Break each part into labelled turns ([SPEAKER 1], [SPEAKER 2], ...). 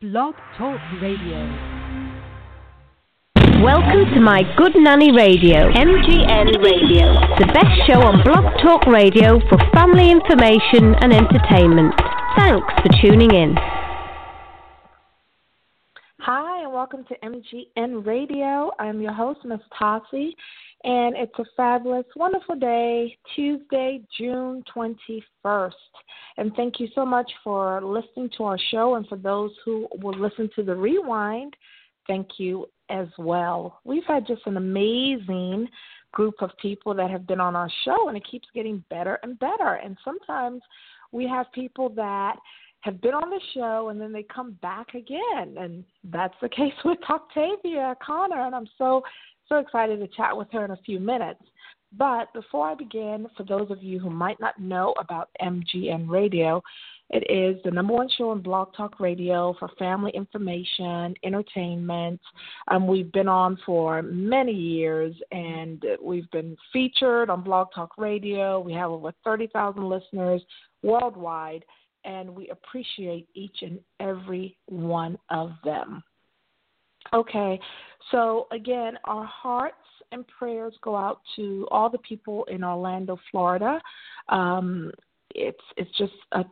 [SPEAKER 1] Blog Talk Radio.
[SPEAKER 2] Welcome to my Good Nanny Radio, MGN Radio, the best show on Blog Talk Radio for family information and entertainment. Thanks for tuning in.
[SPEAKER 3] Hi, and welcome to MGN Radio. I'm your host, Miss Tossie, and it's a fabulous, wonderful day, Tuesday, June 21st. And thank you so much for listening to our show, and for those who will listen to the rewind, thank you as well. We've had just an amazing group of people that have been on our show, and it keeps getting better and better. And sometimes we have people that have been on the show and then they come back again and that's the case with Octavia Conner and I'm so so excited to chat with her in a few minutes. But before I begin, for those of you who might not know about MGN Radio, it is the number one show on Blog Talk Radio for family information, entertainment. Um, we've been on for many years and we've been featured on Blog Talk Radio. We have over 30,000 listeners worldwide and we appreciate each and every one of them. Okay, so again, our hearts and prayers go out to all the people in Orlando, Florida. Um, it's it's just a,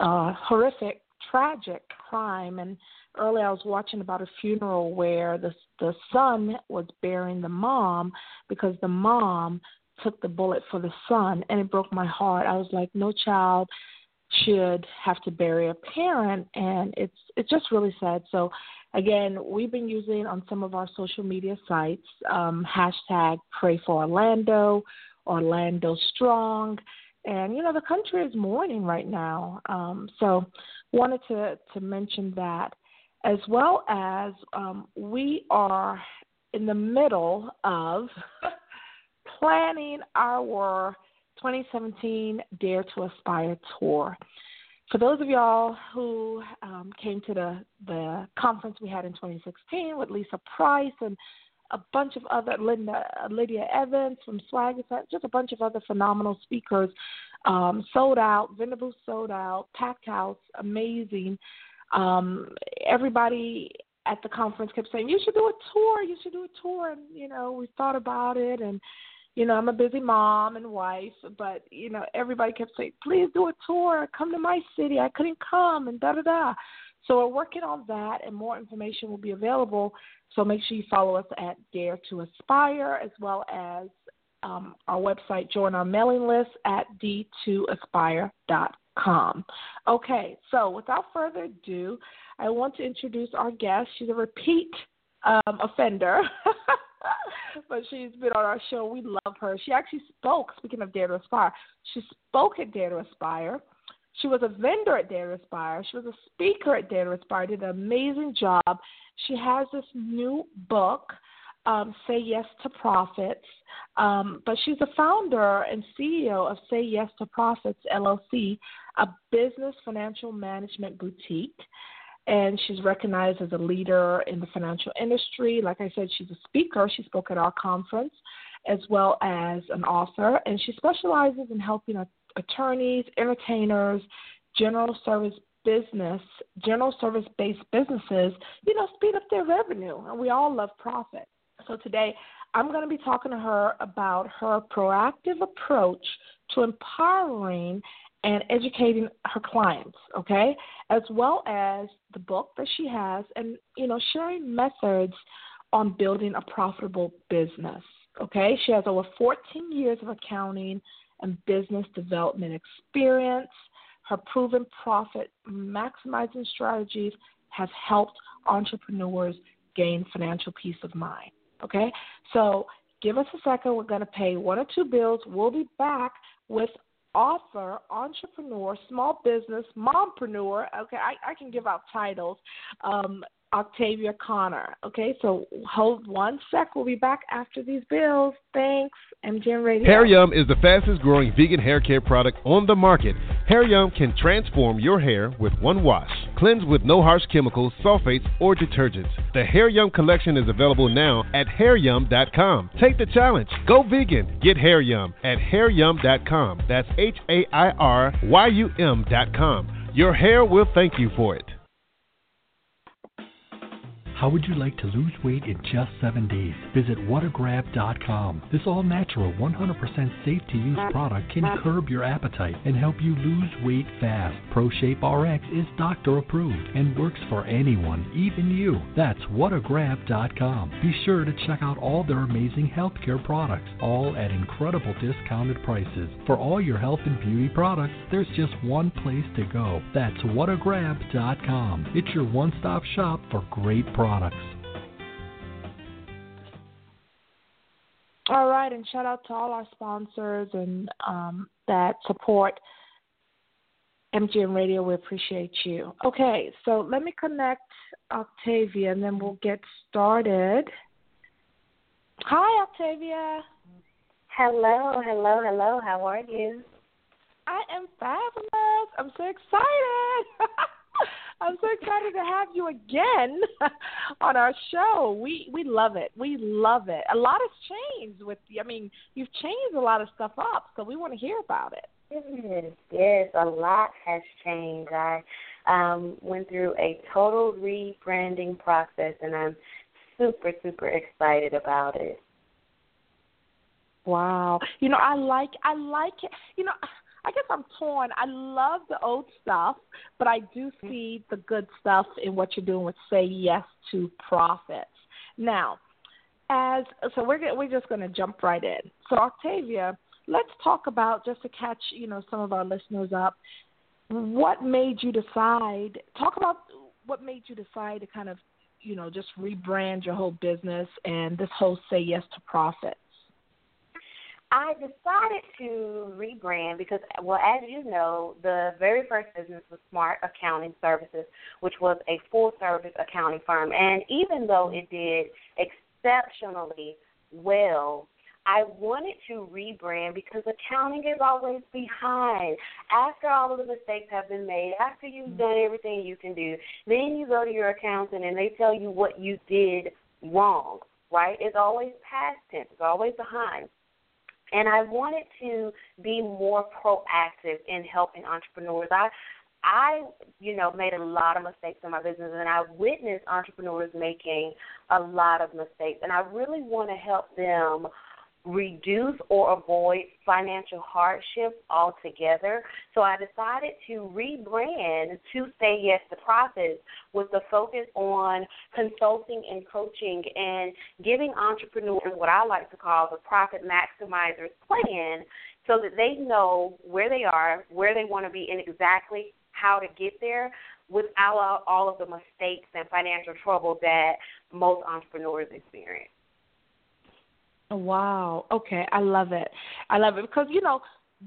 [SPEAKER 3] a horrific, tragic crime. And earlier, I was watching about a funeral where the the son was burying the mom because the mom took the bullet for the son, and it broke my heart. I was like, no child should have to bury a parent and it's it's just really sad so again we've been using on some of our social media sites um, hashtag pray for orlando orlando strong and you know the country is mourning right now um, so wanted to to mention that as well as um, we are in the middle of planning our 2017 Dare to Aspire tour. For those of y'all who um, came to the, the conference we had in 2016 with Lisa Price and a bunch of other Linda Lydia Evans from Swag, just a bunch of other phenomenal speakers, um, sold out. Venables sold out, packed house, amazing. Um, everybody at the conference kept saying, "You should do a tour. You should do a tour." And you know, we thought about it, and you know, I'm a busy mom and wife, but you know, everybody kept saying, "Please do a tour. Come to my city. I couldn't come," and da da da. So we're working on that, and more information will be available. So make sure you follow us at Dare to Aspire, as well as um, our website. Join our mailing list at d2aspire.com. Okay, so without further ado, I want to introduce our guest. She's a repeat um, offender. but she's been on our show. We love her. She actually spoke, speaking of Dare to Aspire, she spoke at Dare to Aspire. She was a vendor at Dare to Aspire. She was a speaker at Dare to Aspire, did an amazing job. She has this new book, um, Say Yes to Profits. Um, but she's the founder and CEO of Say Yes to Profits LLC, a business financial management boutique and she's recognized as a leader in the financial industry. Like I said, she's a speaker. She spoke at our conference as well as an author, and she specializes in helping attorneys, entertainers, general service business, general service based businesses, you know, speed up their revenue. And we all love profit. So today I'm going to be talking to her about her proactive approach to empowering and educating her clients, okay, as well as the book that she has and, you know, sharing methods on building a profitable business, okay? She has over 14 years of accounting and business development experience. Her proven profit maximizing strategies have helped entrepreneurs gain financial peace of mind, okay? So give us a second. We're going to pay one or two bills. We'll be back with author, entrepreneur, small business, mompreneur. Okay, I, I can give out titles. Um, Octavia Conner. Okay, so hold one sec. We'll be back after these bills. Thanks, MGN Radio.
[SPEAKER 4] Hair Yum is the fastest growing vegan hair care product on the market. Hair Yum can transform your hair with one wash. Cleanse with no harsh chemicals, sulfates, or detergents. The Hair Yum collection is available now at hairyum.com. Take the challenge. Go vegan. Get Hair Yum at hairyum.com. That's H A I R Y U M.com. Your hair will thank you for it.
[SPEAKER 5] How would you like to lose weight in just seven days? Visit whatagrab.com. This all natural, 100% safe to use product can curb your appetite and help you lose weight fast. ProShape RX is doctor approved and works for anyone, even you. That's whatagrab.com. Be sure to check out all their amazing healthcare products, all at incredible discounted prices. For all your health and beauty products, there's just one place to go. That's whatagrab.com. It's your one stop shop for great products.
[SPEAKER 3] All right, and shout out to all our sponsors and um, that support MGN Radio. We appreciate you. Okay, so let me connect Octavia and then we'll get started. Hi, Octavia.
[SPEAKER 6] Hello, hello, hello. How are you?
[SPEAKER 3] I am fabulous. I'm so excited. I'm so excited to have you again on our show. We we love it. We love it. A lot has changed with I mean, you've changed a lot of stuff up, so we want to hear about it.
[SPEAKER 6] Yes, yes, a lot has changed. I um went through a total rebranding process and I'm super, super excited about it.
[SPEAKER 3] Wow. You know, I like I like it. You know, I guess I'm torn. I love the old stuff, but I do mm-hmm. see the good stuff in what you're doing with Say Yes to Profits. Now, as so we're we're just going to jump right in. So Octavia, let's talk about just to catch you know some of our listeners up. What made you decide? Talk about what made you decide to kind of you know just rebrand your whole business and this whole Say Yes to Profits.
[SPEAKER 6] I decided to rebrand because, well, as you know, the very first business was Smart Accounting Services, which was a full service accounting firm. And even though it did exceptionally well, I wanted to rebrand because accounting is always behind. After all of the mistakes have been made, after you've mm-hmm. done everything you can do, then you go to your accountant and they tell you what you did wrong, right? It's always past tense, it's always behind. And I wanted to be more proactive in helping entrepreneurs. I I, you know, made a lot of mistakes in my business and I witnessed entrepreneurs making a lot of mistakes and I really want to help them reduce or avoid financial hardship altogether. So I decided to rebrand to Say Yes to Profits with the focus on consulting and coaching and giving entrepreneurs what I like to call the profit maximizers plan so that they know where they are, where they want to be, and exactly how to get there without all of the mistakes and financial trouble that most entrepreneurs experience.
[SPEAKER 3] Wow. Okay, I love it. I love it because you know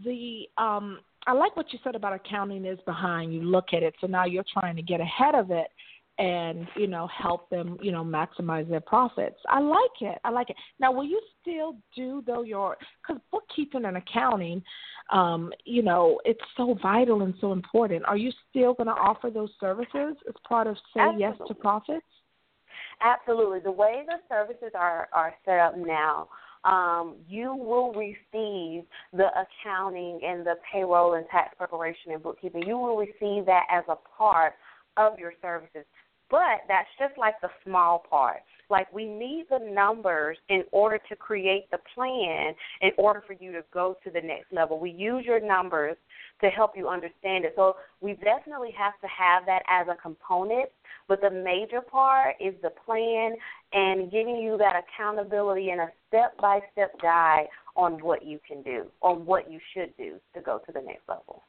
[SPEAKER 3] the um I like what you said about accounting is behind. You look at it, so now you're trying to get ahead of it and you know help them you know maximize their profits. I like it. I like it. Now, will you still do though your because bookkeeping and accounting, um, you know, it's so vital and so important. Are you still going to offer those services as part of Say
[SPEAKER 6] Absolutely.
[SPEAKER 3] Yes to Profits?
[SPEAKER 6] Absolutely. The way the services are, are set up now, um, you will receive the accounting and the payroll and tax preparation and bookkeeping. You will receive that as a part of your services. But that's just like the small part. Like we need the numbers in order to create the plan in order for you to go to the next level. We use your numbers to help you understand it. So we definitely have to have that as a component, but the major part is the plan and giving you that accountability and a step by step guide on what you can do, on what you should do to go to the next level.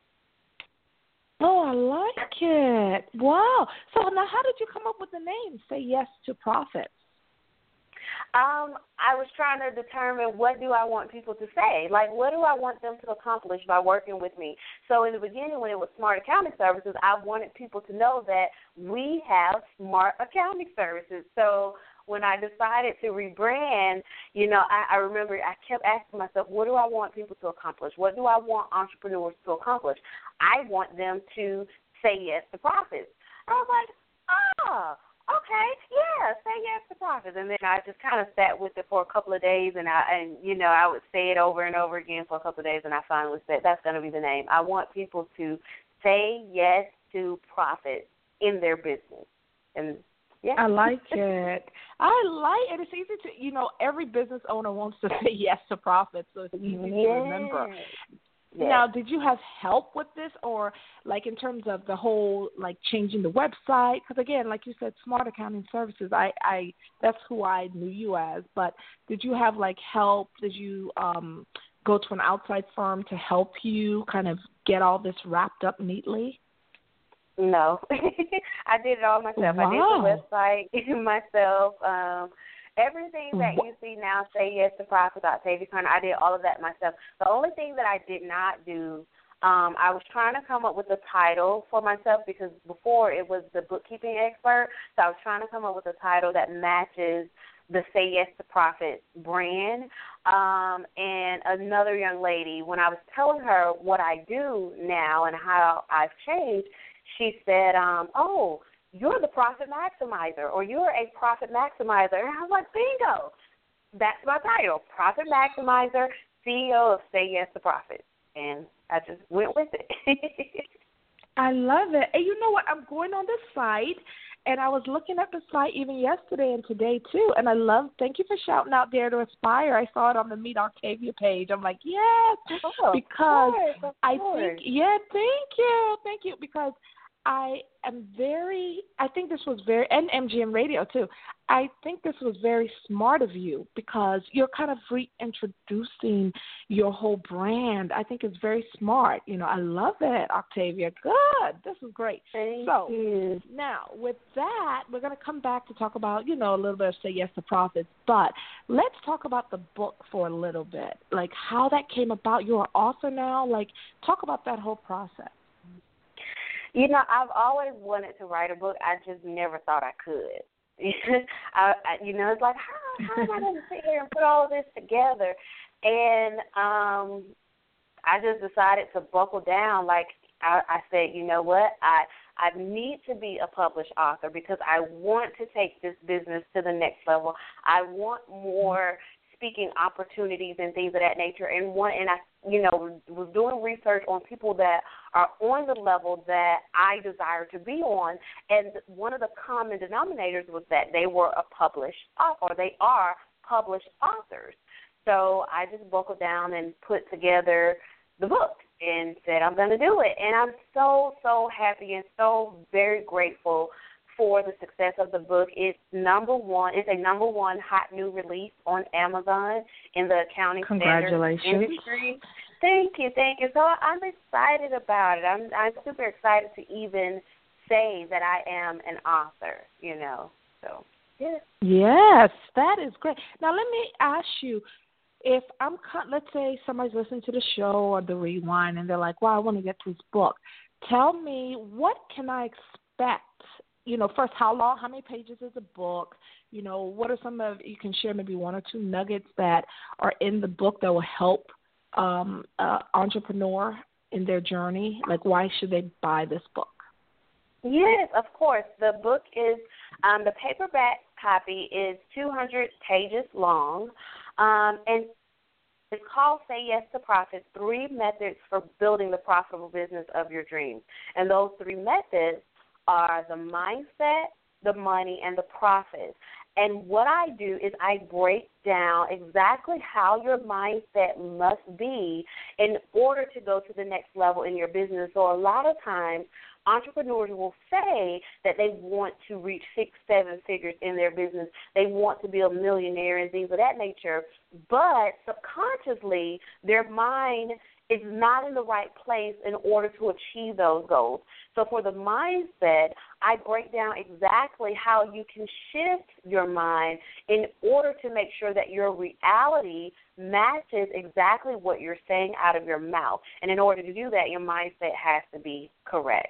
[SPEAKER 3] Oh, I like it. Wow. So now how did you come up with the name Say Yes to Profits?
[SPEAKER 6] Um, I was trying to determine what do I want people to say. Like, what do I want them to accomplish by working with me? So, in the beginning, when it was Smart Accounting Services, I wanted people to know that we have smart accounting services. So, when I decided to rebrand, you know, I, I remember I kept asking myself, what do I want people to accomplish? What do I want entrepreneurs to accomplish? I want them to say yes to profits. I was like, ah, okay, yeah, say yes to profits. And then I just kind of sat with it for a couple of days, and I and you know I would say it over and over again for a couple of days, and I finally said that's going to be the name. I want people to say yes to profit in their business, and yeah.
[SPEAKER 3] I like it. I like it. It's easy to, you know, every business owner wants to say yes to profit, so it's easy
[SPEAKER 6] yes.
[SPEAKER 3] to remember.
[SPEAKER 6] Yes.
[SPEAKER 3] Now, did you have help with this, or like in terms of the whole like changing the website? Because again, like you said, Smart Accounting Services. I, I that's who I knew you as. But did you have like help? Did you um, go to an outside firm to help you kind of get all this wrapped up neatly?
[SPEAKER 6] No, I did it all myself.
[SPEAKER 3] Wow.
[SPEAKER 6] I did the website myself. Um, everything that you see now, say yes to profit, Octavia Conner, I did all of that myself. The only thing that I did not do, um, I was trying to come up with a title for myself because before it was the bookkeeping expert. So I was trying to come up with a title that matches the Say Yes to Profit brand. Um, and another young lady, when I was telling her what I do now and how I've changed, she said, um, "Oh, you're the profit maximizer, or you're a profit maximizer." And I was like, "Bingo, that's my title: profit maximizer, CEO of Say Yes to Profit." And I just went with it.
[SPEAKER 3] I love it. And you know what? I'm going on the site, and I was looking at the site even yesterday and today too. And I love. Thank you for shouting out Dare to Aspire. I saw it on the Meet Octavia page. I'm like, yes,
[SPEAKER 6] Oh,
[SPEAKER 3] because
[SPEAKER 6] of course, of
[SPEAKER 3] I think, yeah, thank you, thank you, because I am very. I think this was very, and MGN Radio too. I think this was very smart of you because you're kind of reintroducing your whole brand. I think it's very smart. You know, I love it, Octavia. Good. This is great.
[SPEAKER 6] Thank
[SPEAKER 3] So,
[SPEAKER 6] you.
[SPEAKER 3] Now, with that, we're going to come back to talk about, you know, a little bit of Say Yes to Profits, but let's talk about the book for a little bit. Like how that came about. You're an author now. Like, talk about that whole process.
[SPEAKER 6] You know, I've always wanted to write a book. I just never thought I could. I, I, you know, it's like how how am I going to sit here and put all of this together? And um, I just decided to buckle down. Like I, I said, you know what? I I need to be a published author because I want to take this business to the next level. I want more speaking opportunities and things of that nature. And one, and I, you know, was doing research on people that are on the level that I desire to be on. And one of the common denominators was that they were a published or they are published authors. So I just buckled down and put together the book and said I'm going to do it. And I'm so so happy and so very grateful for the success of the book. It's number one. It's a number one hot new release on Amazon in the accounting standards
[SPEAKER 3] Congratulations.
[SPEAKER 6] industry. Thank you, thank you. So I'm excited about it. I'm I'm super excited to even say that I am an author. You know, so yeah.
[SPEAKER 3] Yes, that is great. Now, let me ask you if I'm, let's say somebody's listening to the show or the rewind and they're like, well, I want to get this book. Tell me, what can I expect? You know, first, how long, how many pages is a book? You know, what are some of, you can share maybe one or two nuggets that are in the book that will help um, uh, entrepreneur in their journey? Like, why should they buy this book?
[SPEAKER 6] Yes, of course. The book is um, the paperback copy is 200 pages long, um, and it's called "Say Yes to Profit: Three Methods for Building the Profitable Business of Your Dreams." And those three methods are the mindset, the money, and the profit. And what I do is I break down exactly how your mindset must be in order to go to the next level in your business. So a lot of times entrepreneurs will say that they want to reach six, seven figures in their business. They want to be a millionaire and things of that nature. But subconsciously, their mind is not in the right place in order to achieve those goals. So for the mindset, I break down exactly how you can shift your mind in order to make sure that your reality matches exactly what you're saying out of your mouth. And in order to do that, your mindset has to be correct.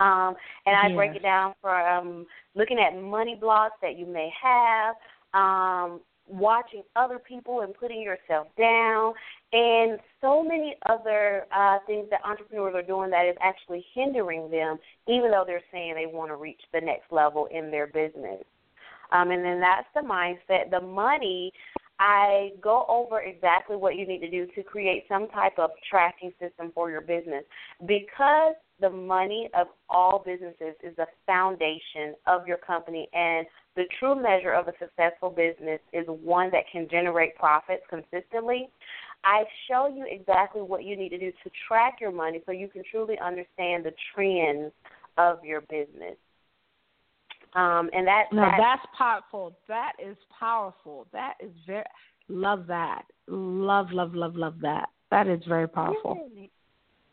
[SPEAKER 6] Um, and I break it down from looking at money blocks that you may have, um, watching other people and putting yourself down, and so many other uh, things that entrepreneurs are doing that is actually hindering them, even though they're saying they want to reach the next level in their business. Um, and then that's the mindset. The money, I go over exactly what you need to do to create some type of tracking system for your business because the money of all businesses is the foundation of your company and the true measure of a successful business is one that can generate profits consistently. I show you exactly what you need to do to track your money so you can truly understand the trends of your business. Um, and that
[SPEAKER 3] no, that's powerful. That is powerful. That is very love that. Love, love, love, love that. That is very powerful.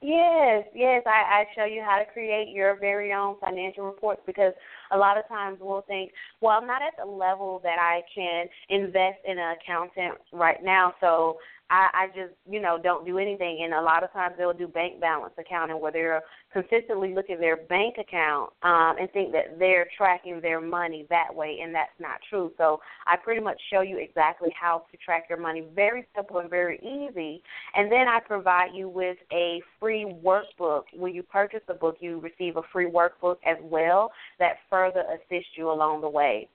[SPEAKER 6] Yes, yes. I, I show you how to create your very own financial reports because a lot of times we'll think, well, I'm not at the level that I can invest in an accountant right now, so I, I just, you know, don't do anything. And a lot of times they'll do bank balance accounting where they're consistently looking at their bank account um, and think that they're tracking their money that way, and that's not true. So I pretty much show you exactly how to track your money, very simple and very easy. And then I provide you with a free workbook. When you purchase the book, you receive a free workbook as well that further assists you along the way.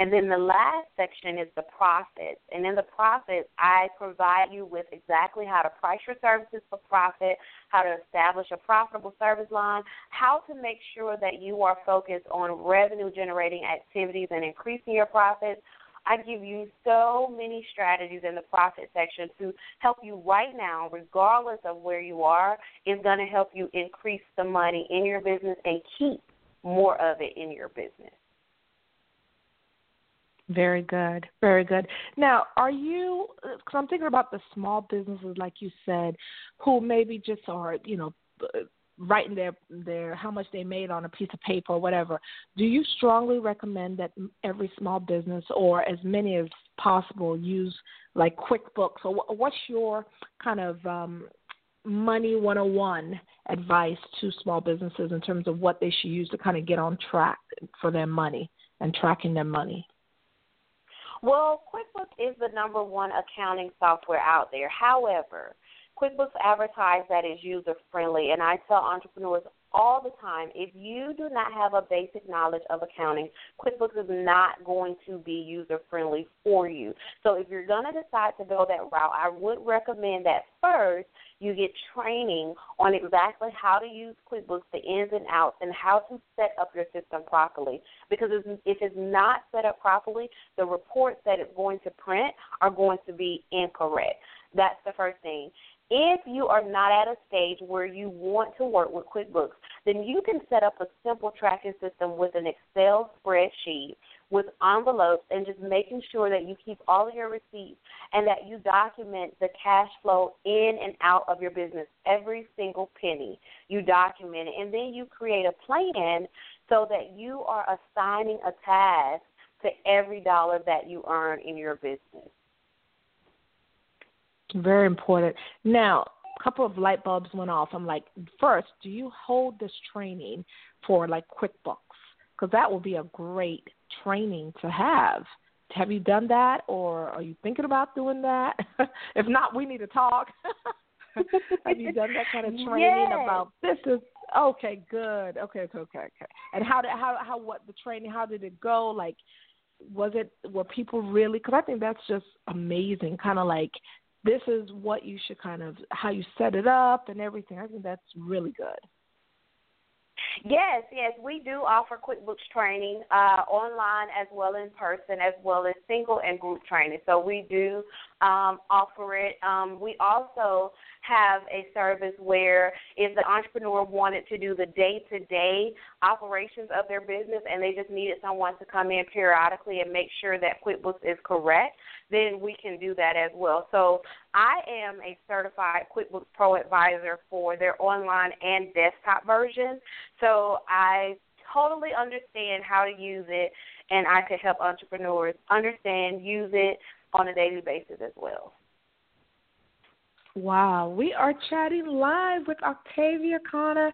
[SPEAKER 6] And then the last section is the profits. And in the profits, I provide you with exactly how to price your services for profit, how to establish a profitable service line, how to make sure that you are focused on revenue generating activities and increasing your profits. I give you so many strategies in the profit section to help you right now, regardless of where you are, is going to help you increase the money in your business and keep more of it in your business.
[SPEAKER 3] Very good, very good. Now, are you? Because I'm thinking about the small businesses, like you said, who maybe just are, you know, writing their their how much they made on a piece of paper or whatever. Do you strongly recommend that every small business or as many as possible use like QuickBooks? Or what's your kind of um, money 101 advice to small businesses in terms of what they should use to kind of get on track for their money and tracking their money?
[SPEAKER 6] Well, QuickBooks is the number one accounting software out there. However, QuickBooks advertise that it's user friendly, and I tell entrepreneurs all the time if you do not have a basic knowledge of accounting, QuickBooks is not going to be user friendly for you. So if you're going to decide to go that route, I would recommend that first you get training on exactly how to use QuickBooks, the ins and outs, and how to set up your system properly. Because if it's not set up properly, the reports that it's going to print are going to be incorrect. That's the first thing. If you are not at a stage where you want to work with QuickBooks, then you can set up a simple tracking system with an Excel spreadsheet with envelopes and just making sure that you keep all of your receipts and that you document the cash flow in and out of your business, every single penny. You document it and then you create a plan so that you are assigning a task to every dollar that you earn in your business.
[SPEAKER 3] Very important. Now, a couple of light bulbs went off. I'm like, first, do you hold this training for like QuickBooks? Because that will be a great training to have. Have you done that, or are you thinking about doing that? if not, we need to talk. have you done that kind of training
[SPEAKER 6] yes.
[SPEAKER 3] about this is okay? Good. Okay. Okay. Okay. Okay. And how did how how what the training? How did it go? Like, was it were people really? Because I think that's just amazing. Kind of like this is what you should kind of how you set it up and everything. I think that's really good.
[SPEAKER 6] Yes, yes, we do offer QuickBooks training uh, online as well in person, as well as single and group training. So we do um, offer it. Um, we also have a service where if the entrepreneur wanted to do the day to day operations of their business and they just needed someone to come in periodically and make sure that QuickBooks is correct, then we can do that as well. So I am a certified QuickBooks Pro advisor for their online and desktop version. So I totally understand how to use it and I could help entrepreneurs understand, use it on a daily basis as well.
[SPEAKER 3] Wow, we are chatting live with Octavia Conner.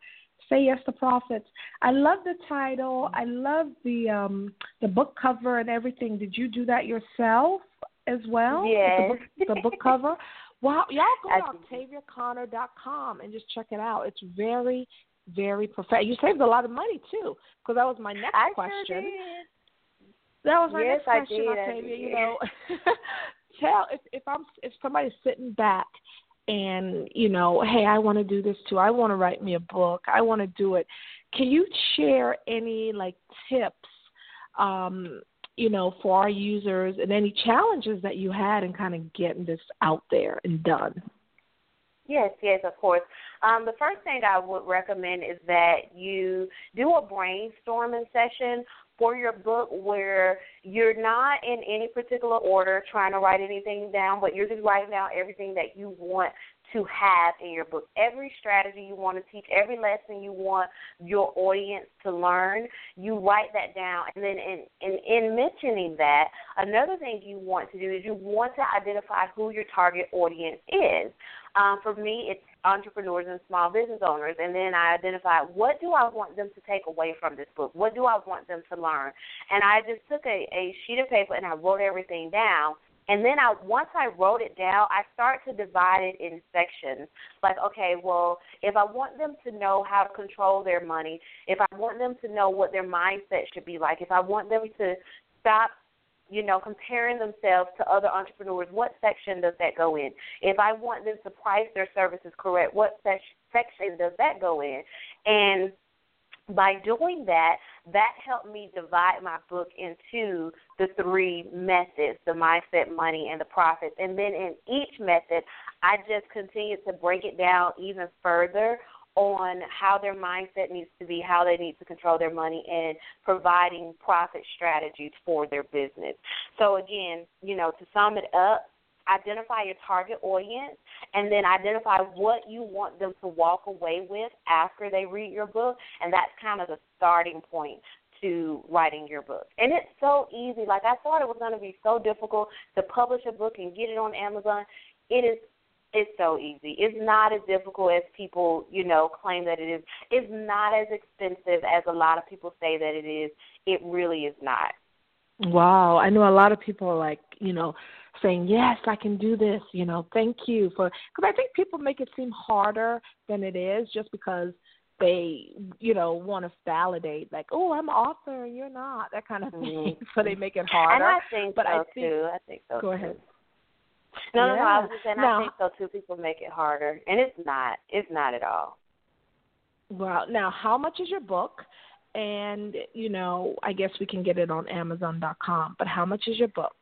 [SPEAKER 3] Say yes to profits. I love the title. I love the um the book cover and everything. Did you do that yourself as well?
[SPEAKER 6] Yes.
[SPEAKER 3] The book, the book cover. Wow, y'all go to octaviaconnor.com and just check it out. It's very, very professional. You saved a lot of money too, because that was my next
[SPEAKER 6] I
[SPEAKER 3] question.
[SPEAKER 6] Sure did.
[SPEAKER 3] That was my
[SPEAKER 6] yes,
[SPEAKER 3] next question,
[SPEAKER 6] I did,
[SPEAKER 3] Octavia.
[SPEAKER 6] I did.
[SPEAKER 3] You know, tell if if I'm if somebody's sitting back and you know, hey, I want to do this too. I want to write me a book. I want to do it. Can you share any like tips um you know, for our users and any challenges that you had in kind of getting this out there and done?
[SPEAKER 6] Yes, yes, of course. Um, the first thing I would recommend is that you do a brainstorming session for your book where you're not in any particular order trying to write anything down, but you're just writing down everything that you want to have in your book. Every strategy you want to teach, every lesson you want your audience to learn, you write that down. And then in, in, in mentioning that, another thing you want to do is you want to identify who your target audience is. Um, for me, it's entrepreneurs and small business owners. And then I identified what do I want them to take away from this book? What do I want them to learn? And I just took a, a sheet of paper and I wrote everything down and then I once I wrote it down, I start to divide it in sections. Like, okay, well, if I want them to know how to control their money, if I want them to know what their mindset should be like, if I want them to stop you know, comparing themselves to other entrepreneurs, what section does that go in? If I want them to price their services correct, what section does that go in? And by doing that, that helped me divide my book into the three methods the mindset, money, and the profits. And then in each method, I just continued to break it down even further on how their mindset needs to be, how they need to control their money, and providing profit strategies for their business. So, again, you know, to sum it up, identify your target audience and then identify what you want them to walk away with after they read your book and that's kind of the starting point to writing your book. And it's so easy. Like I thought it was going to be so difficult to publish a book and get it on Amazon. It is it's so easy. It's not as difficult as people, you know, claim that it is. It's not as expensive as a lot of people say that it is. It really is not.
[SPEAKER 3] Wow, I know a lot of people are like, you know, saying yes i can do this you know thank you for because i think people make it seem harder than it is just because they you know want to validate like oh i'm an author and you're not that kind of thing mm-hmm. so they make it harder
[SPEAKER 6] and i think
[SPEAKER 3] but
[SPEAKER 6] so
[SPEAKER 3] I think,
[SPEAKER 6] too i think so
[SPEAKER 3] go
[SPEAKER 6] too. No
[SPEAKER 3] yeah.
[SPEAKER 6] no no i was just saying
[SPEAKER 3] now,
[SPEAKER 6] i think so too people make it harder and it's not it's not at all.
[SPEAKER 3] Well now how much is your book? And you know i guess we can get it on amazon.com but how much is your book?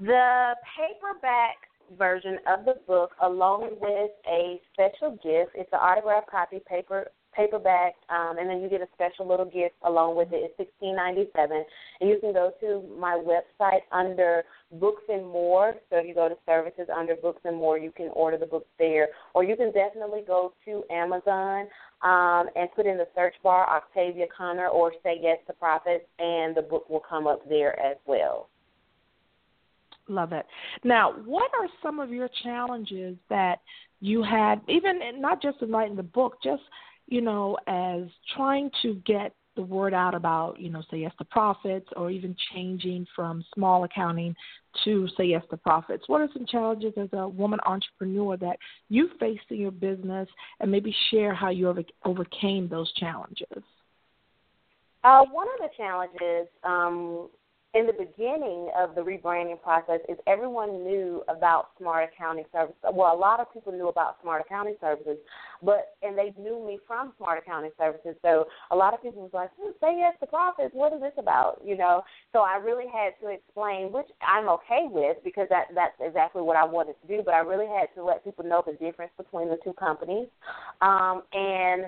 [SPEAKER 6] The paperback version of the book, along with a special gift, it's an autographed copy paper paperback, um, and then you get a special little gift along with it. It's sixteen ninety seven, and you can go to my website under Books and More. So if you go to services under Books and More, you can order the books there, or you can definitely go to Amazon um, and put in the search bar Octavia Conner or Say Yes to Profits, and the book will come up there as well.
[SPEAKER 3] Love it. Now, what are some of your challenges that you had, even not just in writing the book, just you know, as trying to get the word out about, you know, say yes to profits, or even changing from small accounting to say yes to profits? What are some challenges as a woman entrepreneur that you faced in your business, and maybe share how you over, overcame those challenges?
[SPEAKER 6] Uh, one of the challenges um, in the beginning of the rebranding process is everyone knew about smart accounting services. Well, a lot of people knew about smart accounting services, but and they knew me from smart accounting services. So a lot of people was like, hmm, "Say yes to profits. What is this about?" You know. So I really had to explain, which I'm okay with because that that's exactly what I wanted to do. But I really had to let people know the difference between the two companies, um, and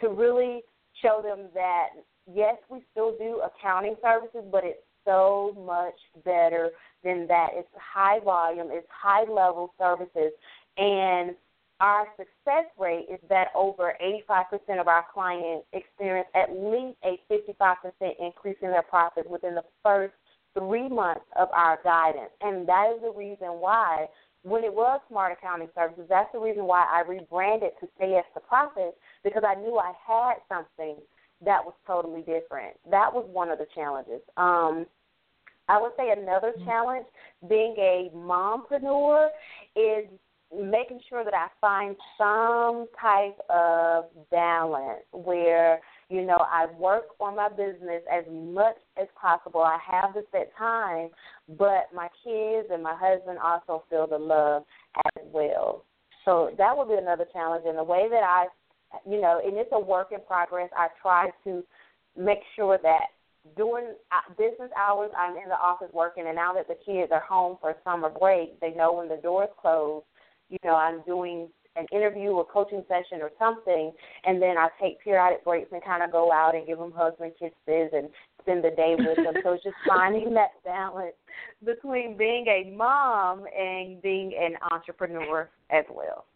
[SPEAKER 6] to really show them that yes, we still do accounting services, but it's so much better than that. It's high volume, it's high level services, and our success rate is that over 85% of our clients experience at least a 55% increase in their profits within the first three months of our guidance. And that is the reason why, when it was Smart Accounting Services, that's the reason why I rebranded to Say Yes to Profit because I knew I had something that was totally different. That was one of the challenges. Um, I would say another mm-hmm. challenge being a mompreneur is making sure that I find some type of balance where You know, I work on my business as much as possible. I have the set time, but my kids and my husband also feel the love as well. So that would be another challenge. And the way that I, you know, and it's a work in progress, I try to make sure that during uh, business hours I'm in the office working, and now that the kids are home for summer break, they know when the doors close. You know, I'm doing an interview or coaching session or something, and then I take periodic breaks and kind of go out and give them hugs and kisses and spend the day with them. so it's just finding that balance between being a mom and being an entrepreneur as well.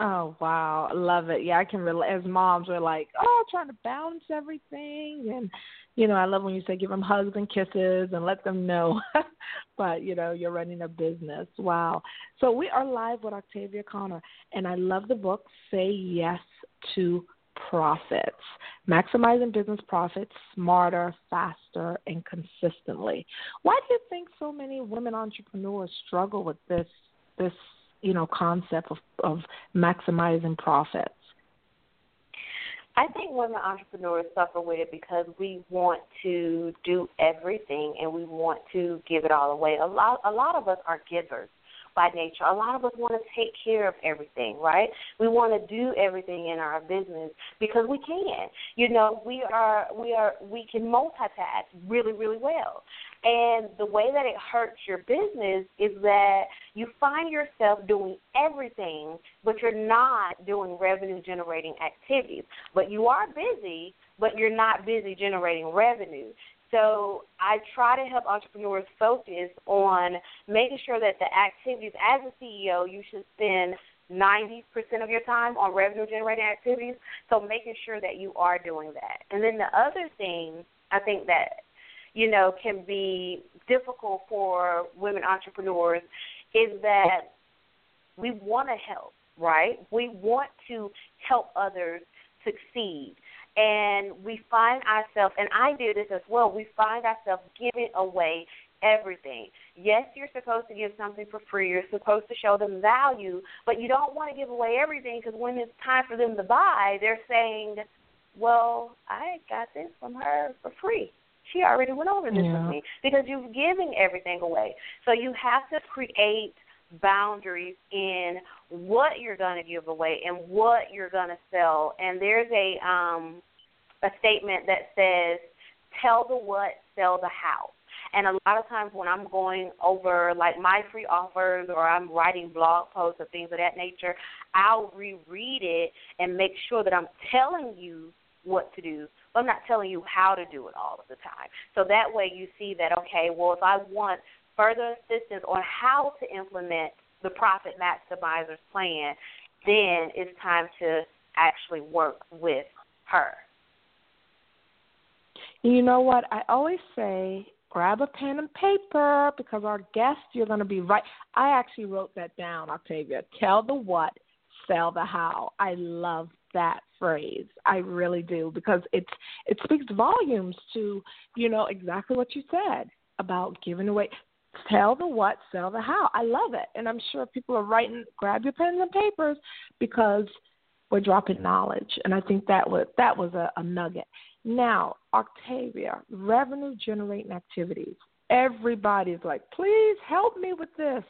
[SPEAKER 3] Oh wow, love it. Yeah, I can relate. As moms, we're like, oh, trying to balance everything, and you know, I love when you say give them hugs and kisses and let them know. but you know, you're running a business. Wow. So we are live with Octavia Conner, and I love the book. Say yes to profits, maximizing business profits smarter, faster, and consistently. Why do you think so many women entrepreneurs struggle with this this you know concept of of maximizing profits?
[SPEAKER 6] I think women entrepreneurs suffer with it because we want to do everything and we want to give it all away. A lot a lot of us are givers by nature. A lot of us want to take care of everything, right? We want to do everything in our business because we can. You know, we are we are we can multitask really really well. And the way that it hurts your business is that you find yourself doing everything, but you're not doing revenue generating activities. But you are busy, but you're not busy generating revenue. So I try to help entrepreneurs focus on making sure that the activities as a CEO, you should spend 90% of your time on revenue generating activities. So making sure that you are doing that. And then the other thing I think that, you know, can be difficult for women entrepreneurs is that we want to help, right? We want to help others succeed and we find ourselves, and I do this as well, we find ourselves giving away everything. Yes, you're supposed to give something for free. You're supposed to show them value, but you don't want to give away everything because when it's time for them to buy, they're saying, "Well, I got this from her for free. She already went over this
[SPEAKER 3] yeah.
[SPEAKER 6] with me because you're giving everything away." So you have to create boundaries in what you're going to give away and what you're going to sell. And there's a um a statement that says, "Tell the what, sell the how." And a lot of times when I'm going over like my free offers or I'm writing blog posts or things of that nature, I'll reread it and make sure that I'm telling you what to do. But I'm not telling you how to do it all of the time. So that way you see that okay, well if I want further assistance on how to implement the profit maximizer's plan, then it's time to actually work with her.
[SPEAKER 3] You know what? I always say grab a pen and paper because our guest, you're going to be right. I actually wrote that down, Octavia. Tell the what, sell the how. I love that phrase. I really do because it's it speaks volumes to you know exactly what you said about giving away. Tell the what, sell the how. I love it, and I'm sure people are writing. Grab your pens and papers because we're dropping knowledge, and I think that was that was a, a nugget. Now, Octavia, revenue generating activities. Everybody's like, please help me with this.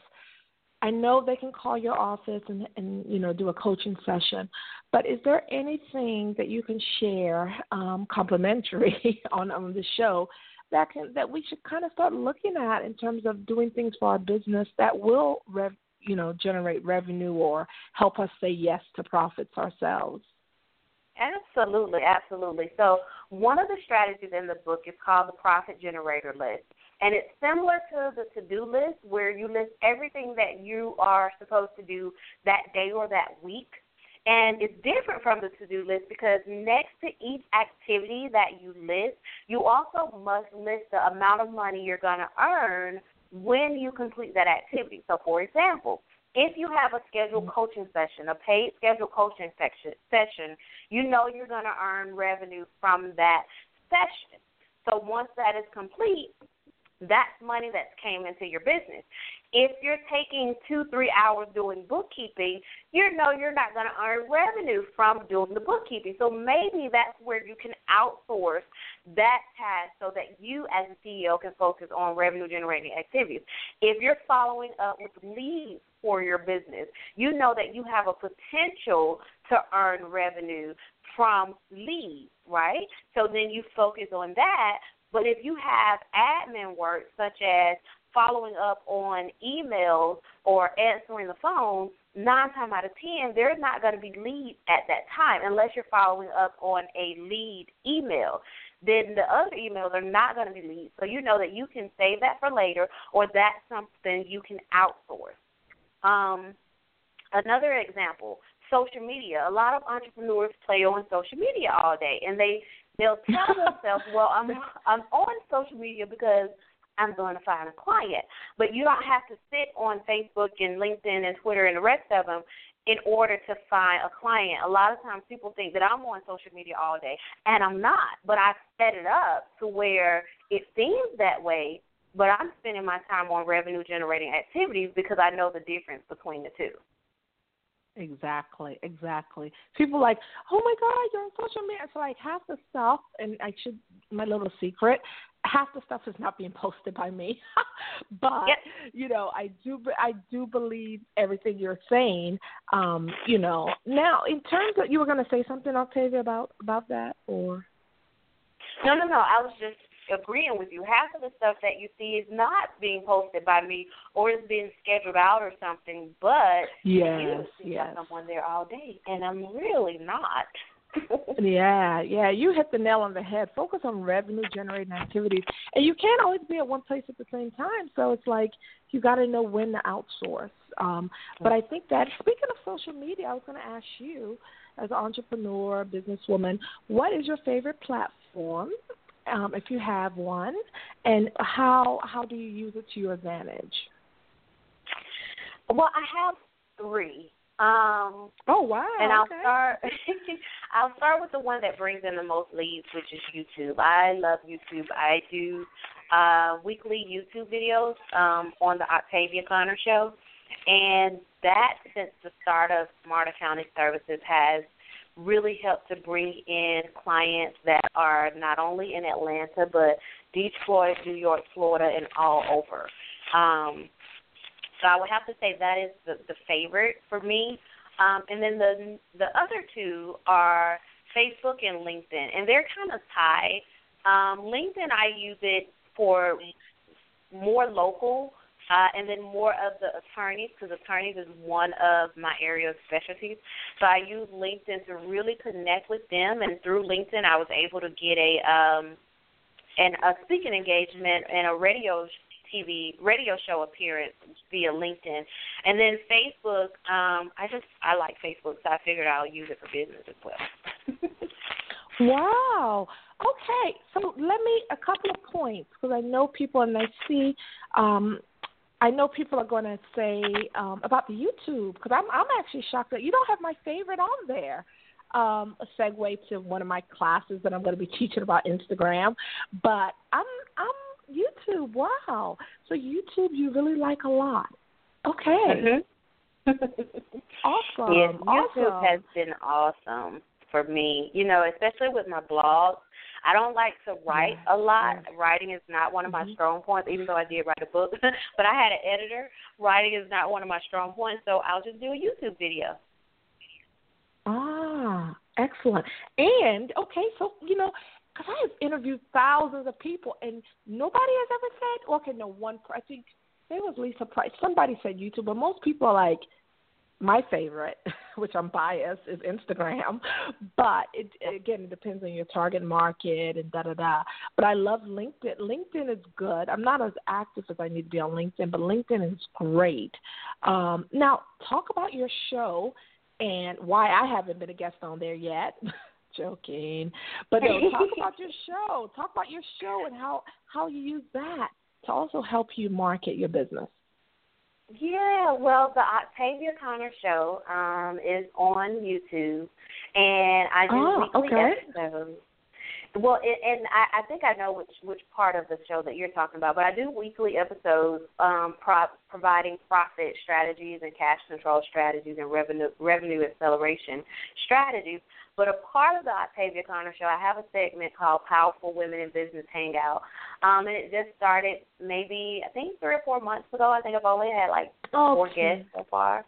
[SPEAKER 3] I know they can call your office and, and you know do a coaching session, but is there anything that you can share um, complimentary on on the show that can that we should kind of start looking at in terms of doing things for our business that will rev, you know generate revenue or help us say yes to profits ourselves?
[SPEAKER 6] Absolutely, absolutely. So, one of the strategies in the book is called the profit generator list. And it's similar to the to do list where you list everything that you are supposed to do that day or that week. And it's different from the to do list because next to each activity that you list, you also must list the amount of money you're going to earn when you complete that activity. So, for example, if you have a scheduled mm-hmm. coaching session, a paid scheduled coaching section, session, you know you're going to earn revenue from that session. So once that is complete, that's money that's came into your business. If you're taking two, three hours doing bookkeeping, you know you're not going to earn revenue from doing the bookkeeping. So maybe that's where you can outsource that task so that you, as a CEO, can focus on revenue generating activities. If you're following up with leads for your business, you know that you have a potential to earn revenue from leads, right? So then you focus on that but if you have admin work such as following up on emails or answering the phone, nine times out of ten, there's not going to be leads at that time unless you're following up on a lead email. Then the other emails are not going to be leads. So you know that you can save that for later or that's something you can outsource. Um, another example, social media. A lot of entrepreneurs play on social media all day and they They'll tell themselves, "Well, I'm I'm on social media because I'm going to find a client." But you don't have to sit on Facebook and LinkedIn and Twitter and the rest of them in order to find a client. A lot of times people think that I'm on social media all day, and I'm not. But I set it up to where it seems that way, but I'm spending my time on revenue generating activities because I know the difference between the two.
[SPEAKER 3] Exactly, exactly. People like, oh my God, you're on social media. So like half the stuff, and I should my little secret, half the stuff is not being posted by me, but
[SPEAKER 6] yep.
[SPEAKER 3] you know, I do I do believe everything you're saying. Um, you know, now in terms of you were going to say something, Octavia, about about that, or
[SPEAKER 6] no, no, no. I was just agreeing with you. Half of the stuff that you see is not being posted by me or is being scheduled out or something, but
[SPEAKER 3] yes,
[SPEAKER 6] you see
[SPEAKER 3] yes.
[SPEAKER 6] someone there all day, and I'm really not.
[SPEAKER 3] yeah, yeah, you hit the nail on the head. Focus on revenue generating activities, and you can't always be at one place at the same time. So it's like you got to know when to outsource. Um, but I think that speaking of social media, I was going to ask you, as an entrepreneur, businesswoman, what is your favorite platform um, if you have one, and how how do you use it to your advantage?
[SPEAKER 6] Well, I have three. Um,
[SPEAKER 3] oh wow!
[SPEAKER 6] And I'll
[SPEAKER 3] okay.
[SPEAKER 6] start. I'll start with the one that brings in the most leads, which is YouTube. I love YouTube. I do uh, weekly YouTube videos um, on the Octavia Conner Show, and that since the start of Smart Accounting Services has really help to bring in clients that are not only in Atlanta but Detroit, New York, Florida, and all over. Um, so I would have to say that is the, the favorite for me. Um, and then the the other two are Facebook and LinkedIn, and they're kind of tied. Um, LinkedIn, I use it for more local uh, and then more of the attorneys, because attorneys is one of my area of specialties. So I use LinkedIn to really connect with them, and through LinkedIn, I was able to get a um, and a speaking engagement and a radio TV radio show appearance via LinkedIn, and then Facebook. Um, I just I like Facebook, so I figured I'll use it for business as well.
[SPEAKER 3] wow. Okay, so let me a couple of points because I know people and I see um, I know people are going to say um, about the YouTube because I'm I'm actually shocked that you don't have my favorite on there. Um, a segue to one of my classes that I'm going to be teaching about Instagram, but I'm I'm YouTube. Wow, so YouTube you really like a lot. Okay.
[SPEAKER 6] Mm-hmm.
[SPEAKER 3] awesome.
[SPEAKER 6] Yes, YouTube
[SPEAKER 3] awesome.
[SPEAKER 6] has been awesome for me. You know, especially with my blog. I don't like to write a lot. Writing is not one of my mm-hmm. strong points, even though I did write a book. but I had an editor. Writing is not one of my strong points, so I'll just do a YouTube video.
[SPEAKER 3] Ah, excellent. And okay, so you know, because I have interviewed thousands of people, and nobody has ever said, okay, no one. I think it was Lisa Price. Somebody said YouTube, but most people are like, my favorite, which I'm biased, is Instagram. But it again, it depends on your target market and da da da. But I love LinkedIn. LinkedIn is good. I'm not as active as I need to be on LinkedIn, but LinkedIn is great. Um, now, talk about your show and why I haven't been a guest on there yet. Joking, but no, talk about your show. Talk about your show and how how you use that to also help you market your business.
[SPEAKER 6] Yeah, well, the Octavia Conner Show um, is on YouTube, and I do
[SPEAKER 3] oh,
[SPEAKER 6] weekly
[SPEAKER 3] okay.
[SPEAKER 6] episodes. Well, it, and I, I think I know which which part of the show that you're talking about, but I do weekly episodes um, pro- providing profit strategies and cash control strategies and revenue revenue acceleration strategies. But a part of the Octavia Conner Show, I have a segment called Powerful Women in Business Hangout, um, and it just started maybe I think three or four months ago. I think I've only had like
[SPEAKER 3] oh,
[SPEAKER 6] four guests so far.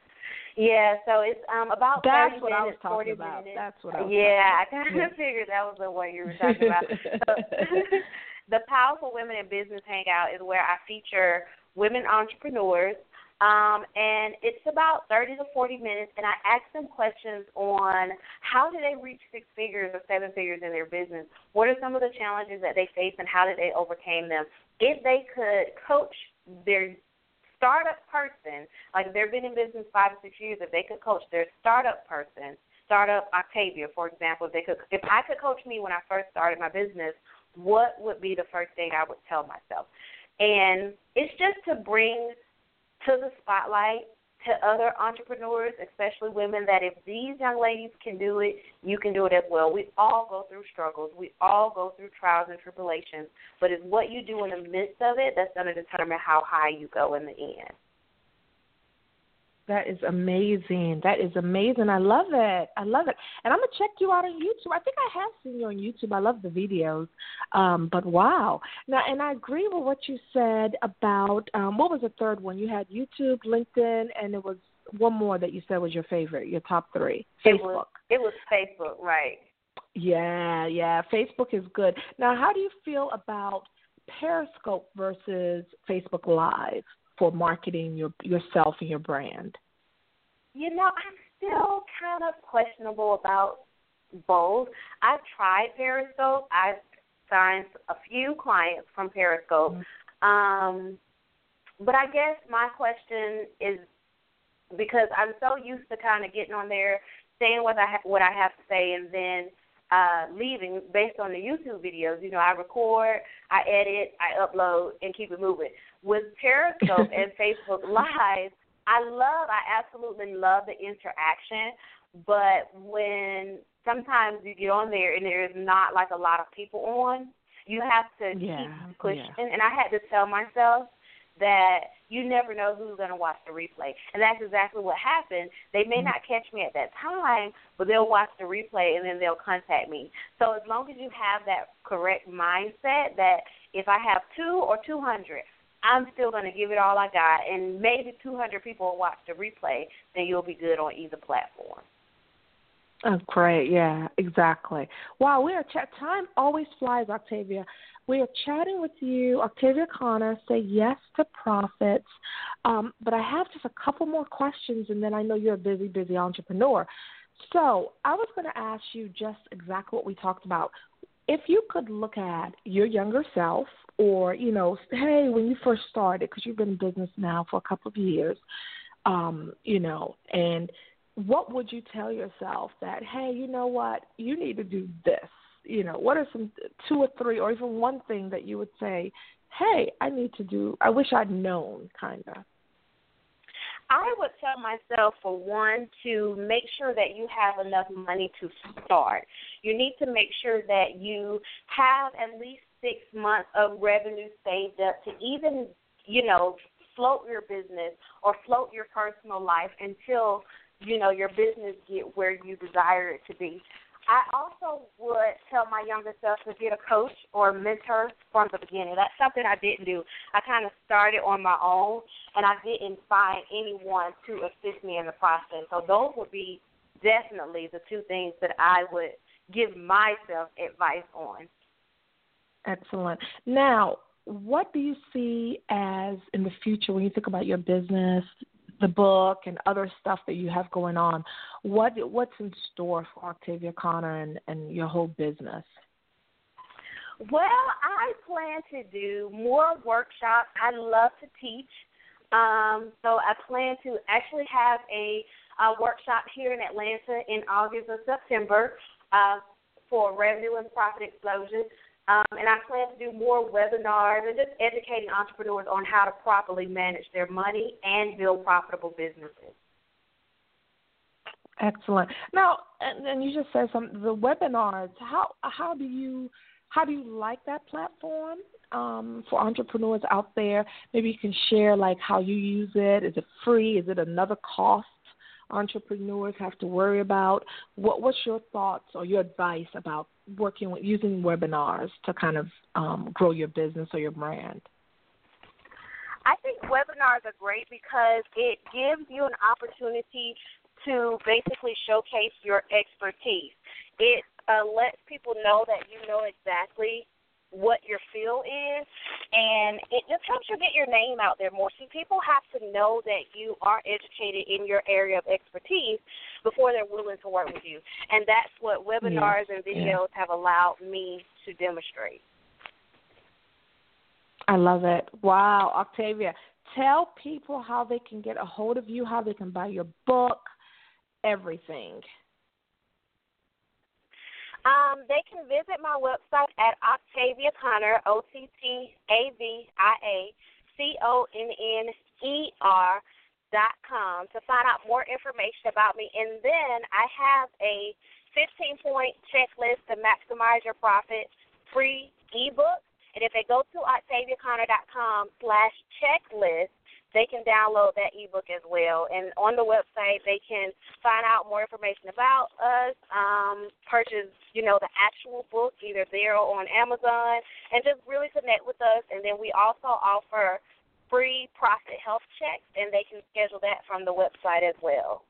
[SPEAKER 6] Yeah, so it's um about
[SPEAKER 3] That's
[SPEAKER 6] 30
[SPEAKER 3] what
[SPEAKER 6] minutes,
[SPEAKER 3] I was talking
[SPEAKER 6] 40
[SPEAKER 3] about.
[SPEAKER 6] minutes.
[SPEAKER 3] That's what I was
[SPEAKER 6] Yeah, I
[SPEAKER 3] talking
[SPEAKER 6] kind
[SPEAKER 3] about.
[SPEAKER 6] of figured that was the one you were talking about. so, the Powerful Women in Business Hangout is where I feature women entrepreneurs. Um, and it's about 30 to 40 minutes, and I ask them questions on how do they reach six figures or seven figures in their business? What are some of the challenges that they face, and how did they overcome them? If they could coach their startup person, like if they've been in business five or six years, if they could coach their startup person, startup Octavia, for example, if they could, if I could coach me when I first started my business, what would be the first thing I would tell myself? And it's just to bring to the spotlight to other entrepreneurs, especially women, that if these young ladies can do it, you can do it as well. We all go through struggles. We all go through trials and tribulations. But it's what you do in the midst of it that's going to determine how high you go in the end.
[SPEAKER 3] That is amazing. That is amazing. I love it. I love it. And I'm gonna check you out on YouTube. I think I have seen you on YouTube. I love the videos. Um, but wow. Now, and I agree with what you said about um, what was the third one? You had YouTube, LinkedIn, and it was one more that you said was your favorite, your top three.
[SPEAKER 6] It
[SPEAKER 3] Facebook.
[SPEAKER 6] was, it was Facebook, right?
[SPEAKER 3] Yeah, yeah. Facebook is good. Now, how do you feel about Periscope versus Facebook Live for marketing your yourself and your brand?
[SPEAKER 6] You know, I'm still kind of questionable about both. I've tried Periscope. I've signed a few clients from Periscope. Um, but I guess my question is because I'm so used to kind of getting on there, saying what I ha- what I have to say, and then uh, leaving based on the YouTube videos. You know, I record, I edit, I upload, and keep it moving. With Periscope and Facebook Live, I love, I absolutely love the interaction. But when sometimes you get on there and there's not like a lot of people on, you have to
[SPEAKER 3] Yeah,
[SPEAKER 6] keep pushing.
[SPEAKER 3] yeah.
[SPEAKER 6] And I had to tell myself that you never know who's going to watch the replay. And that's exactly what happened. They may mm-hmm. not catch me at that time, but they'll watch the replay and then they'll contact me. So as long as you have that correct mindset that if I have two or 200, I'm still going to give it all I got, and maybe 200 people will watch the replay, then you'll be good on either platform.
[SPEAKER 3] Oh, great. Yeah, exactly. Wow, we are chat. Time always flies, Octavia. We are chatting with you, Octavia Conner. Say yes to profits. Um, but I have just a couple more questions, and then I know you're a busy, busy entrepreneur. So I was going to ask you just exactly what we talked about. If you could look at your younger self, or you know, hey, when you first started, because you've been in business now for a couple of years, um, you know, and what would you tell yourself that hey you know what you need to do this? You know what are some two or three or even one thing that you would say hey i need to do i wish i'd known kind of
[SPEAKER 6] I would tell myself, for one, to make sure that you have enough money to start. You need to make sure that you have at least six months of revenue saved up to even, you know, float your business or float your personal life until, you know, your business get where you desire it to be. I also would tell my younger self to get a coach or mentor from the beginning. That's something I didn't do. I kind of started on my own, and I didn't find anyone to assist me in the process. So those would be definitely the two things that I would give myself advice on.
[SPEAKER 3] excellent now what do you see as in the future when you think about your business the book and other stuff that you have going on what what's in store for octavia conner and and your whole business
[SPEAKER 6] Well, I plan to do more workshops. I love to teach. Um, so I plan to actually have a, a workshop here in Atlanta in August or September uh, for revenue and profit explosion. Um, and I plan to do more webinars and just educating entrepreneurs on how to properly manage their money and build profitable businesses.
[SPEAKER 3] Excellent. Now, and, and you just said some the webinars. How how do you how do you like that platform um, for entrepreneurs out there? Maybe you can share like how you use it. Is it free? Is it another cost entrepreneurs have to worry about? What What's your thoughts or your advice about working with using webinars to kind of um, grow your business or your brand?
[SPEAKER 6] I think webinars are great because it gives you an opportunity to basically showcase your expertise. It uh, lets people know that you know exactly what your field is, and it just helps you get your name out there more. See, people have to know that you are educated in your area of expertise before they're willing to work with you, and that's what webinars and videos yeah. have allowed me to demonstrate.
[SPEAKER 3] I love it. Wow, Octavia, tell people how they can get a hold of you, how they can buy your book, everything.
[SPEAKER 6] Um, they can visit my website at Octavia Conner, O C T A V I A C O N N E R dot com to find out more information about me. And then I have a 15 point checklist to maximize your profit free ebook. And if they go to octaviaconner.com slash checklist, they can download that ebook as well. And on the website, they can find out more information about us, um, purchase, you know, the actual book either there or on Amazon, and just really connect with us. And then we also offer free profit health checks, and they can schedule that from the website as well.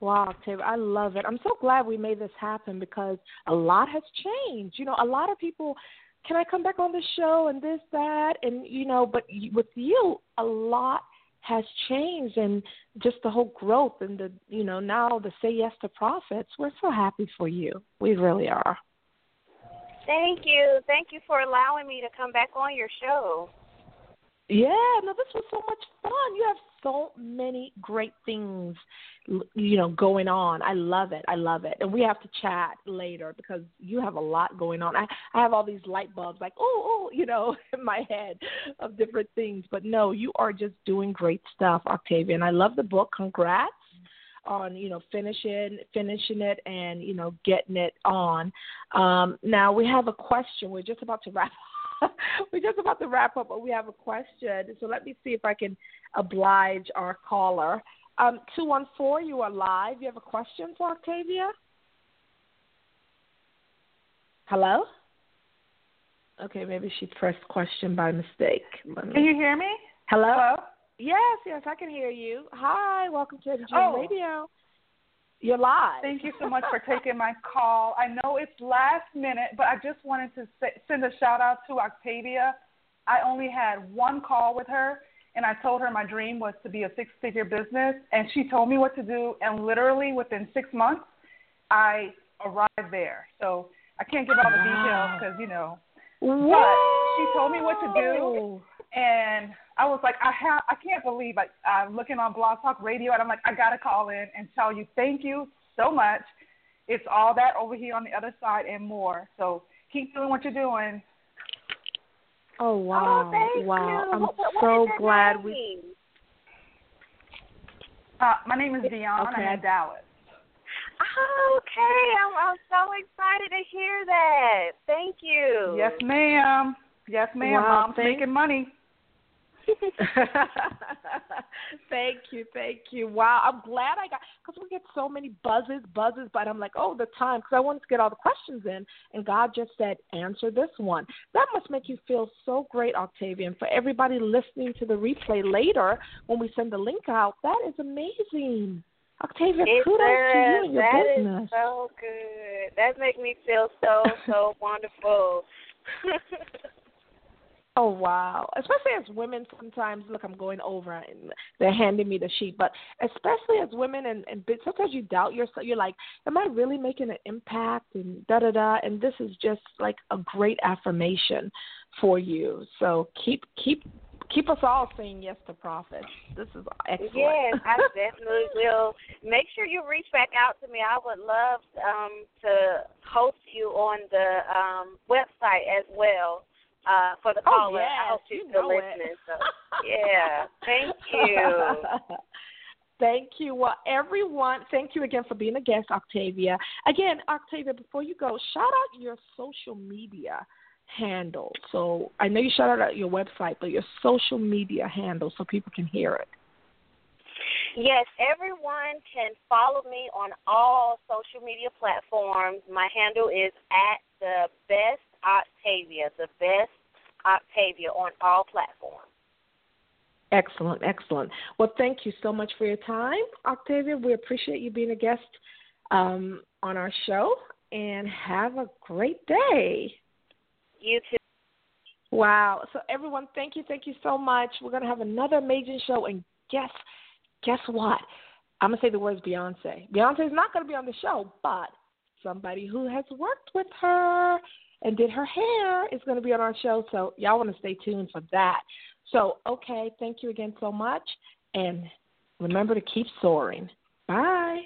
[SPEAKER 3] Wow, Taylor, I love it. I'm so glad we made this happen because a lot has changed. You know, a lot of people can I come back on the show and this that and you know, but with you, a lot has changed and just the whole growth and the you know now the say yes to profits. We're so happy for you. We really are.
[SPEAKER 6] Thank you. Thank you for allowing me to come back on your show.
[SPEAKER 3] Yeah, no, this was so much fun. You have so many great things, you know, going on. I love it. I love it. And we have to chat later because you have a lot going on. I I have all these light bulbs like, oh, oh, you know, in my head of different things. But no, you are just doing great stuff, Octavia. And I love the book. Congrats on you know finishing finishing it and you know getting it on. Um, now we have a question. We're just about to wrap we're just about to wrap up, but we have a question. So let me see if I can oblige our caller. Um, 214, you are live. You have a question for Octavia? Hello? Okay, maybe she pressed question by mistake.
[SPEAKER 7] Can you hear me?
[SPEAKER 3] Hello?
[SPEAKER 7] Hello?
[SPEAKER 3] Yes, yes, I can hear you. Hi, welcome to MG oh. Radio. You're live.
[SPEAKER 7] Thank you so much for taking my call. I know it's last minute, but I just wanted to say, send a shout out to Octavia. I only had one call with her, and I told her my dream was to be a six figure business, and she told me what to do, and literally within six months, I arrived there. So I can't give all the details because, you know, but she told me what to do, and I was like, I have, I can't believe like I'm looking on Blog Talk Radio, and I'm like, I gotta call in and tell you thank you so much. It's all that over here on the other side and more. So keep doing what you're doing.
[SPEAKER 3] Oh wow! Oh, wow!
[SPEAKER 6] You.
[SPEAKER 3] I'm
[SPEAKER 6] what, what
[SPEAKER 3] so glad
[SPEAKER 6] name?
[SPEAKER 3] we.
[SPEAKER 7] Uh, my name is Dion.
[SPEAKER 3] Okay.
[SPEAKER 7] I'm in Dallas.
[SPEAKER 6] Okay, I'm, I'm so excited to hear that. Thank you.
[SPEAKER 7] Yes, ma'am. Yes, ma'am.
[SPEAKER 3] Wow,
[SPEAKER 7] Mom's
[SPEAKER 3] thank-
[SPEAKER 7] making money.
[SPEAKER 3] thank you, thank you. Wow, I'm glad I got because we get so many buzzes, buzzes, but I'm like, oh, the time because I wanted to get all the questions in, and God just said, answer this one. That must make you feel so great, Octavian. For everybody listening to the replay later when we send the link out, that is amazing. Octavia,
[SPEAKER 6] It
[SPEAKER 3] kudos to you and your
[SPEAKER 6] That is
[SPEAKER 3] business.
[SPEAKER 6] so good. That makes me feel so so wonderful.
[SPEAKER 3] Oh wow! Especially as women, sometimes look, I'm going over and they're handing me the sheet, but especially as women, and, and sometimes you doubt yourself. You're like, "Am I really making an impact?" And da da da. And this is just like a great affirmation for you. So keep keep keep us all saying yes to profit. This is excellent.
[SPEAKER 6] Yes, I definitely will. Make sure you reach back out to me. I would love um, to host you on the um, website as well uh, for the
[SPEAKER 3] Oh,
[SPEAKER 6] caller.
[SPEAKER 3] yes,
[SPEAKER 6] I hope she's
[SPEAKER 3] you
[SPEAKER 6] still listening. So, yeah, thank you.
[SPEAKER 3] Thank you. Well, everyone, thank you again for being a guest, Octavia. Again, Octavia, before you go, shout out your social media handle. So I know you shout out your website, but your social media handle so people can hear it.
[SPEAKER 6] Yes, everyone can follow me on all social media platforms. My handle is at the best Octavia, the best Octavia on all platforms.
[SPEAKER 3] Excellent, excellent. Well, thank you so much for your time, Octavia. We appreciate you being a guest um, on our show, and have a great day.
[SPEAKER 6] You too.
[SPEAKER 3] Wow. So, everyone, thank you, thank you so much. We're going to have another amazing show, and guess, guess what? I'm going to say the words Beyonce. Beyonce is not going to be on the show, but somebody who has worked with her and did her hair is going to be on our show. So, y'all want to stay tuned for that. So, okay, thank you again so much. And remember to keep soaring. Bye.